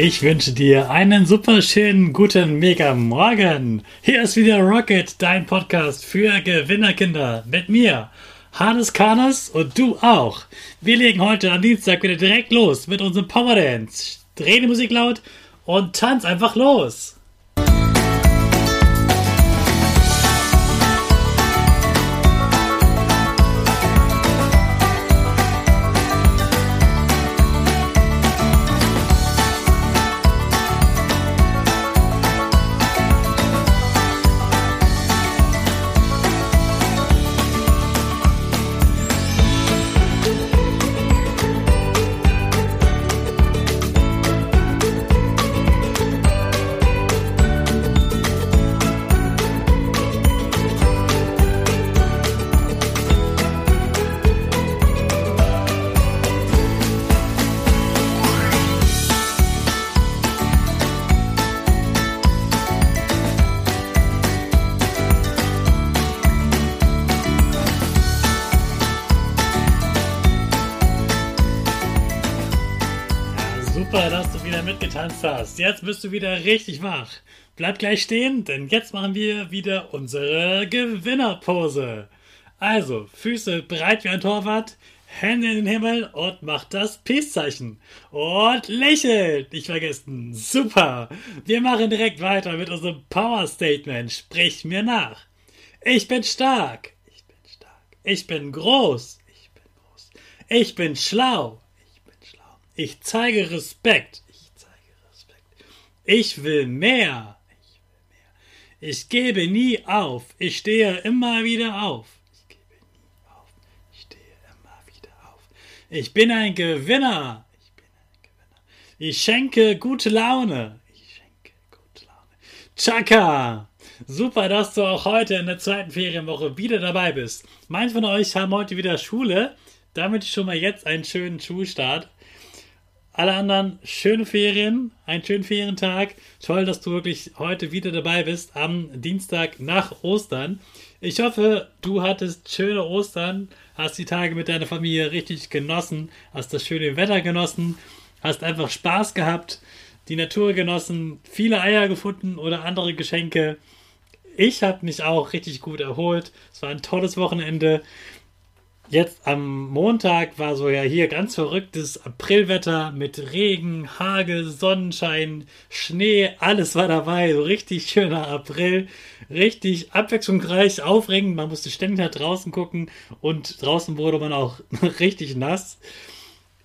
Ich wünsche dir einen super schönen guten Mega Morgen. Hier ist wieder Rocket, dein Podcast für Gewinnerkinder mit mir, Hannes Karnes und du auch. Wir legen heute am Dienstag wieder direkt los mit unserem Power Dance. Dreh die Musik laut und tanz einfach los. Mitgetanzt hast. Jetzt bist du wieder richtig wach. Bleib gleich stehen, denn jetzt machen wir wieder unsere Gewinnerpose. Also, Füße breit wie ein Torwart, Hände in den Himmel und macht das Peace-Zeichen. Und lächelt. Nicht vergessen. Super. Wir machen direkt weiter mit unserem Power-Statement. Sprich mir nach. Ich bin stark. Ich bin stark. Ich bin groß. Ich bin groß. Ich bin schlau. Ich zeige Respekt. Ich zeige Respekt. Ich will mehr. Ich gebe nie auf. Ich stehe immer wieder auf. Ich gebe nie auf. Ich stehe immer wieder auf. Ich bin ein Gewinner. Ich bin ein Gewinner. Ich schenke gute Laune. Ich schenke gute Laune. Chaka! Super, dass du auch heute in der zweiten Ferienwoche wieder dabei bist. Manche von euch haben heute wieder Schule. Damit schon mal jetzt einen schönen Schulstart. Alle anderen schöne Ferien, einen schönen Ferientag. Toll, dass du wirklich heute wieder dabei bist am Dienstag nach Ostern. Ich hoffe, du hattest schöne Ostern, hast die Tage mit deiner Familie richtig genossen, hast das schöne Wetter genossen, hast einfach Spaß gehabt, die Natur genossen, viele Eier gefunden oder andere Geschenke. Ich habe mich auch richtig gut erholt. Es war ein tolles Wochenende. Jetzt am Montag war so ja hier ganz verrücktes Aprilwetter mit Regen, Hagel, Sonnenschein, Schnee, alles war dabei. So richtig schöner April, richtig abwechslungsreich, aufregend. Man musste ständig nach draußen gucken und draußen wurde man auch richtig nass.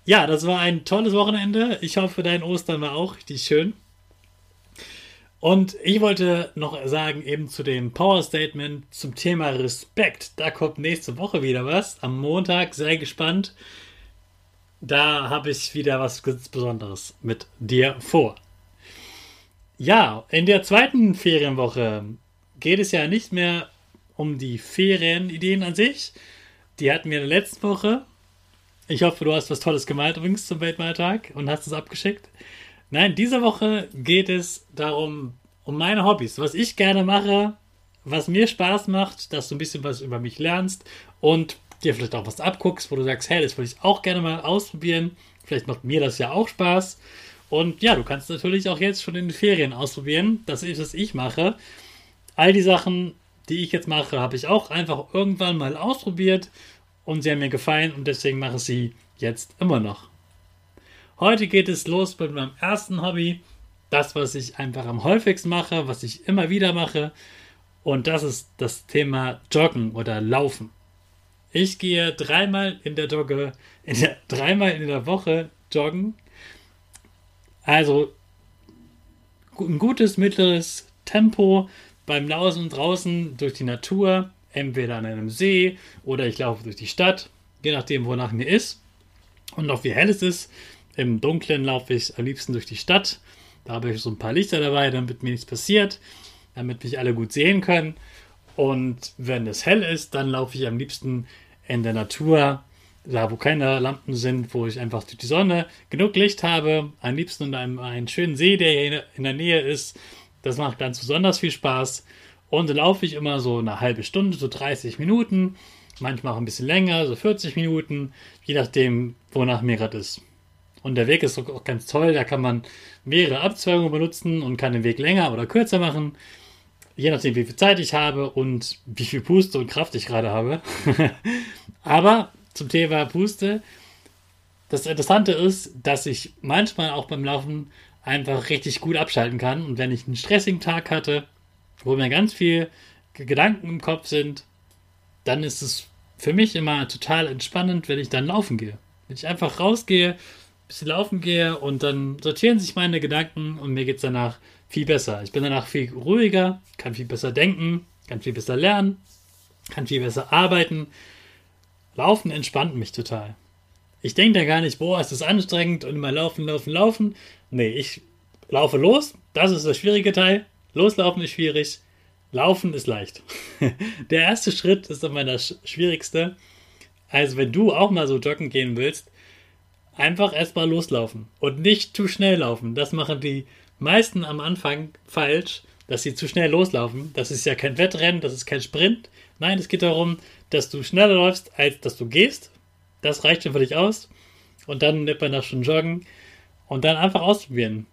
Ja, das war ein tolles Wochenende. Ich hoffe, dein Ostern war auch richtig schön. Und ich wollte noch sagen, eben zu dem Power Statement zum Thema Respekt. Da kommt nächste Woche wieder was. Am Montag, sehr gespannt. Da habe ich wieder was ganz Besonderes mit dir vor. Ja, in der zweiten Ferienwoche geht es ja nicht mehr um die Ferienideen an sich. Die hatten wir in der letzten Woche. Ich hoffe, du hast was Tolles gemalt übrigens zum Weltmaltag und hast es abgeschickt. Nein, diese Woche geht es darum, um meine Hobbys, was ich gerne mache, was mir Spaß macht, dass du ein bisschen was über mich lernst und dir vielleicht auch was abguckst, wo du sagst, hey, das würde ich auch gerne mal ausprobieren. Vielleicht macht mir das ja auch Spaß. Und ja, du kannst natürlich auch jetzt schon in den Ferien ausprobieren. Das ist, was ich mache. All die Sachen, die ich jetzt mache, habe ich auch einfach irgendwann mal ausprobiert und sie haben mir gefallen und deswegen mache ich sie jetzt immer noch. Heute geht es los mit meinem ersten Hobby. Das, was ich einfach am häufigsten mache, was ich immer wieder mache. Und das ist das Thema Joggen oder Laufen. Ich gehe dreimal in der Jogge, in der, dreimal in der Woche joggen. Also ein gutes mittleres Tempo beim Laufen draußen durch die Natur, entweder an einem See oder ich laufe durch die Stadt, je nachdem, wonach mir ist und auch wie hell es ist. Im Dunkeln laufe ich am liebsten durch die Stadt. Da habe ich so ein paar Lichter dabei, damit mir nichts passiert, damit mich alle gut sehen können. Und wenn es hell ist, dann laufe ich am liebsten in der Natur, da wo keine Lampen sind, wo ich einfach durch die Sonne genug Licht habe. Am liebsten in einem, einem schönen See, der hier in der Nähe ist. Das macht ganz besonders viel Spaß. Und dann laufe ich immer so eine halbe Stunde, so 30 Minuten. Manchmal auch ein bisschen länger, so 40 Minuten, je nachdem, wonach mir gerade ist. Und der Weg ist auch ganz toll. Da kann man mehrere Abzweigungen benutzen und kann den Weg länger oder kürzer machen. Je nachdem, wie viel Zeit ich habe und wie viel Puste und Kraft ich gerade habe. Aber zum Thema Puste. Das Interessante ist, dass ich manchmal auch beim Laufen einfach richtig gut abschalten kann. Und wenn ich einen stressigen Tag hatte, wo mir ganz viel Gedanken im Kopf sind, dann ist es für mich immer total entspannend, wenn ich dann laufen gehe. Wenn ich einfach rausgehe, bisschen laufen gehe und dann sortieren sich meine Gedanken und mir geht es danach viel besser. Ich bin danach viel ruhiger, kann viel besser denken, kann viel besser lernen, kann viel besser arbeiten. Laufen entspannt mich total. Ich denke da gar nicht, boah, ist das anstrengend und immer laufen, laufen, laufen. Nee, ich laufe los. Das ist der schwierige Teil. Loslaufen ist schwierig. Laufen ist leicht. Der erste Schritt ist immer das schwierigste. Also, wenn du auch mal so joggen gehen willst, einfach erstmal loslaufen und nicht zu schnell laufen. Das machen die meisten am Anfang falsch, dass sie zu schnell loslaufen. Das ist ja kein Wettrennen, das ist kein Sprint. Nein, es geht darum, dass du schneller läufst, als dass du gehst. Das reicht schon für dich aus. Und dann nimmt man das schon joggen. Und dann einfach ausprobieren.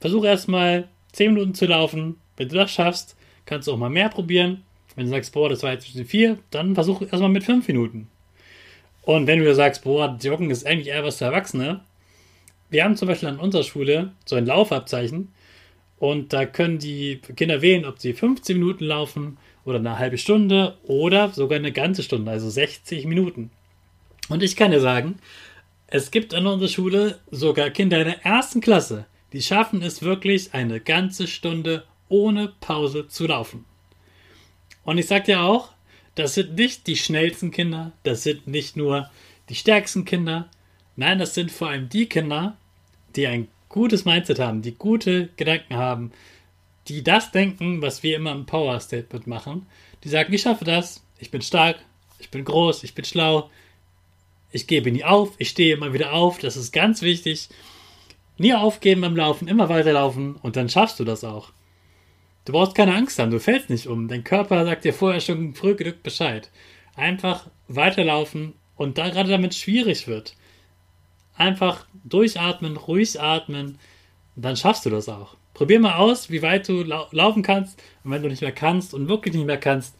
Versuche erstmal 10 Minuten zu laufen. Wenn du das schaffst, kannst du auch mal mehr probieren. Wenn du sagst, boah, das war jetzt zwischen vier, dann versuch erstmal mit fünf Minuten. Und wenn du sagst, boah, Joggen ist eigentlich eher was für Erwachsene, wir haben zum Beispiel an unserer Schule so ein Laufabzeichen und da können die Kinder wählen, ob sie 15 Minuten laufen oder eine halbe Stunde oder sogar eine ganze Stunde, also 60 Minuten. Und ich kann dir sagen, es gibt an unserer Schule sogar Kinder in der ersten Klasse, die schaffen es wirklich eine ganze Stunde ohne Pause zu laufen. Und ich sag dir auch, das sind nicht die schnellsten Kinder, das sind nicht nur die stärksten Kinder, nein, das sind vor allem die Kinder, die ein gutes Mindset haben, die gute Gedanken haben, die das denken, was wir immer im Power Statement machen. Die sagen, ich schaffe das, ich bin stark, ich bin groß, ich bin schlau, ich gebe nie auf, ich stehe immer wieder auf, das ist ganz wichtig. Nie aufgeben beim Laufen, immer weiterlaufen und dann schaffst du das auch. Du brauchst keine Angst haben, du fällst nicht um. Dein Körper sagt dir vorher schon früh genug Bescheid. Einfach weiterlaufen und da gerade damit schwierig wird. Einfach durchatmen, ruhig atmen, dann schaffst du das auch. Probier mal aus, wie weit du lau laufen kannst. Und wenn du nicht mehr kannst und wirklich nicht mehr kannst,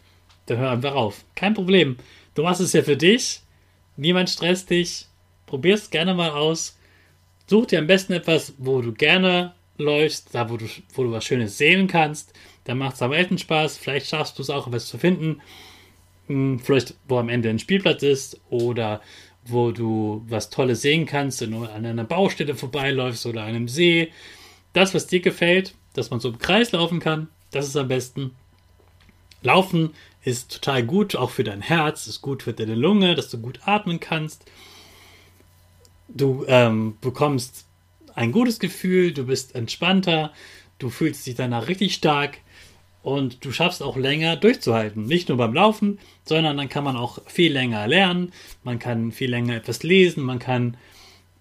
dann hör einfach auf. Kein Problem. Du machst es ja für dich. Niemand stresst dich. Probier es gerne mal aus. Such dir am besten etwas, wo du gerne läufst, da wo du, wo du was Schönes sehen kannst, dann macht es am meisten Spaß. Vielleicht schaffst du es auch, was zu finden. Hm, vielleicht, wo am Ende ein Spielplatz ist oder wo du was Tolles sehen kannst, du an einer Baustelle vorbeiläufst oder einem See. Das, was dir gefällt, dass man so im Kreis laufen kann, das ist am besten. Laufen ist total gut, auch für dein Herz, ist gut für deine Lunge, dass du gut atmen kannst. Du ähm, bekommst ein gutes Gefühl, du bist entspannter, du fühlst dich danach richtig stark und du schaffst auch länger durchzuhalten. Nicht nur beim Laufen, sondern dann kann man auch viel länger lernen, man kann viel länger etwas lesen, man kann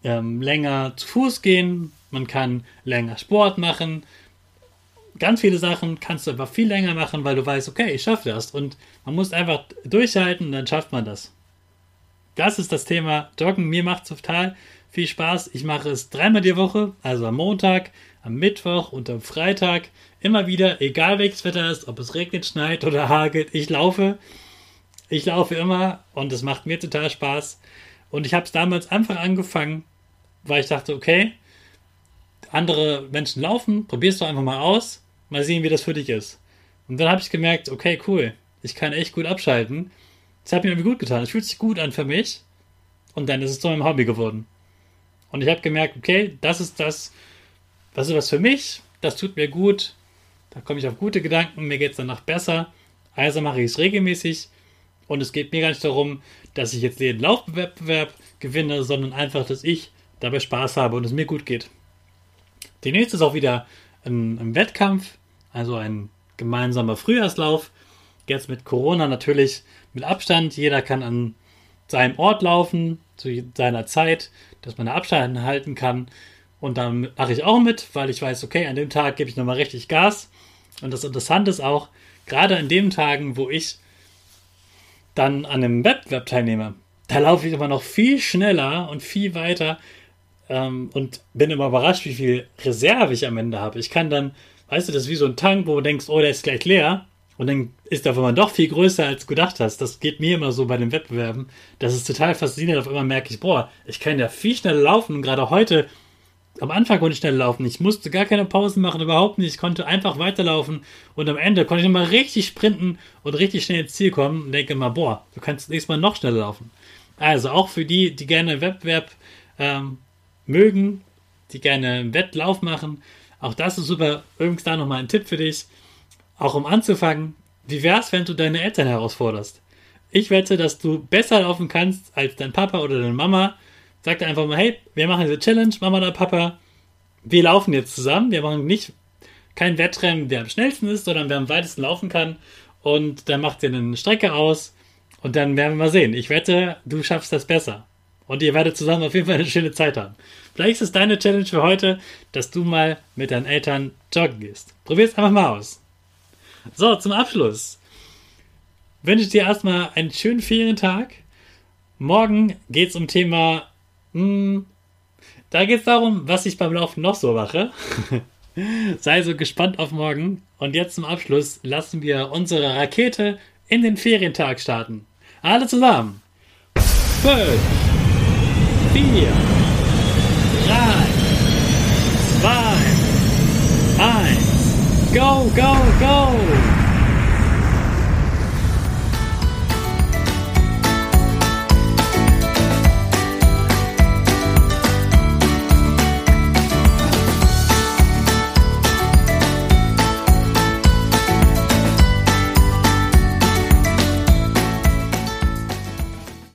ähm, länger zu Fuß gehen, man kann länger Sport machen. Ganz viele Sachen kannst du einfach viel länger machen, weil du weißt, okay, ich schaffe das. Und man muss einfach durchhalten und dann schafft man das. Das ist das Thema Joggen. Mir macht es total viel Spaß. Ich mache es dreimal die Woche, also am Montag, am Mittwoch und am Freitag. Immer wieder, egal welches Wetter ist, ob es regnet, schneit oder hagelt. Ich laufe. Ich laufe immer und es macht mir total Spaß. Und ich habe es damals einfach angefangen, weil ich dachte, okay, andere Menschen laufen, probierst du einfach mal aus, mal sehen, wie das für dich ist. Und dann habe ich gemerkt, okay, cool, ich kann echt gut abschalten. Das hat mir irgendwie gut getan. Es fühlt sich gut an für mich. Und dann ist es zu meinem Hobby geworden. Und ich habe gemerkt, okay, das ist das, das ist was für mich, das tut mir gut, da komme ich auf gute Gedanken, mir geht es danach besser, also mache ich es regelmäßig. Und es geht mir gar nicht darum, dass ich jetzt den Laufwettbewerb gewinne, sondern einfach, dass ich dabei Spaß habe und es mir gut geht. Demnächst ist auch wieder ein, ein Wettkampf, also ein gemeinsamer Frühjahrslauf. Jetzt mit Corona natürlich mit Abstand. Jeder kann an seinem Ort laufen, zu seiner Zeit, dass man da Abstand halten kann. Und dann mache ich auch mit, weil ich weiß, okay, an dem Tag gebe ich nochmal richtig Gas. Und das Interessante ist auch, gerade an den Tagen, wo ich dann an einem Wettbewerb teilnehme, da laufe ich immer noch viel schneller und viel weiter ähm, und bin immer überrascht, wie viel Reserve ich am Ende habe. Ich kann dann, weißt du, das ist wie so ein Tank, wo du denkst, oh, der ist gleich leer. Und dann ist der auf einmal doch viel größer, als du gedacht hast. Das geht mir immer so bei den Wettbewerben. Das ist total faszinierend. Auf einmal merke ich, boah, ich kann ja viel schneller laufen. Und gerade heute, am Anfang konnte ich schnell laufen. Ich musste gar keine Pausen machen, überhaupt nicht. Ich konnte einfach weiterlaufen. Und am Ende konnte ich nochmal richtig sprinten und richtig schnell ins Ziel kommen. Und denke immer, boah, du kannst nächstes Mal noch schneller laufen. Also auch für die, die gerne Wettbewerb ähm, mögen, die gerne Wettlauf machen. Auch das ist super. Übrigens da nochmal ein Tipp für dich. Auch um anzufangen, wie wär's, wenn du deine Eltern herausforderst? Ich wette, dass du besser laufen kannst als dein Papa oder deine Mama. Sag dir einfach mal, hey, wir machen diese Challenge, Mama oder Papa. Wir laufen jetzt zusammen. Wir machen nicht kein Wettrennen, wer am schnellsten ist, sondern wer am weitesten laufen kann. Und dann macht ihr eine Strecke aus. Und dann werden wir mal sehen. Ich wette, du schaffst das besser. Und ihr werdet zusammen auf jeden Fall eine schöne Zeit haben. Vielleicht ist es deine Challenge für heute, dass du mal mit deinen Eltern joggen gehst. Probier es einfach mal aus. So, zum Abschluss wünsche ich dir erstmal einen schönen Ferientag. Morgen geht es um Thema. Mh, hm, da geht es darum, was ich beim Laufen noch so mache. Sei so gespannt auf morgen. Und jetzt zum Abschluss lassen wir unsere Rakete in den Ferientag starten. Alle zusammen. 5, 4, 3, 2, 1. Go, go, go!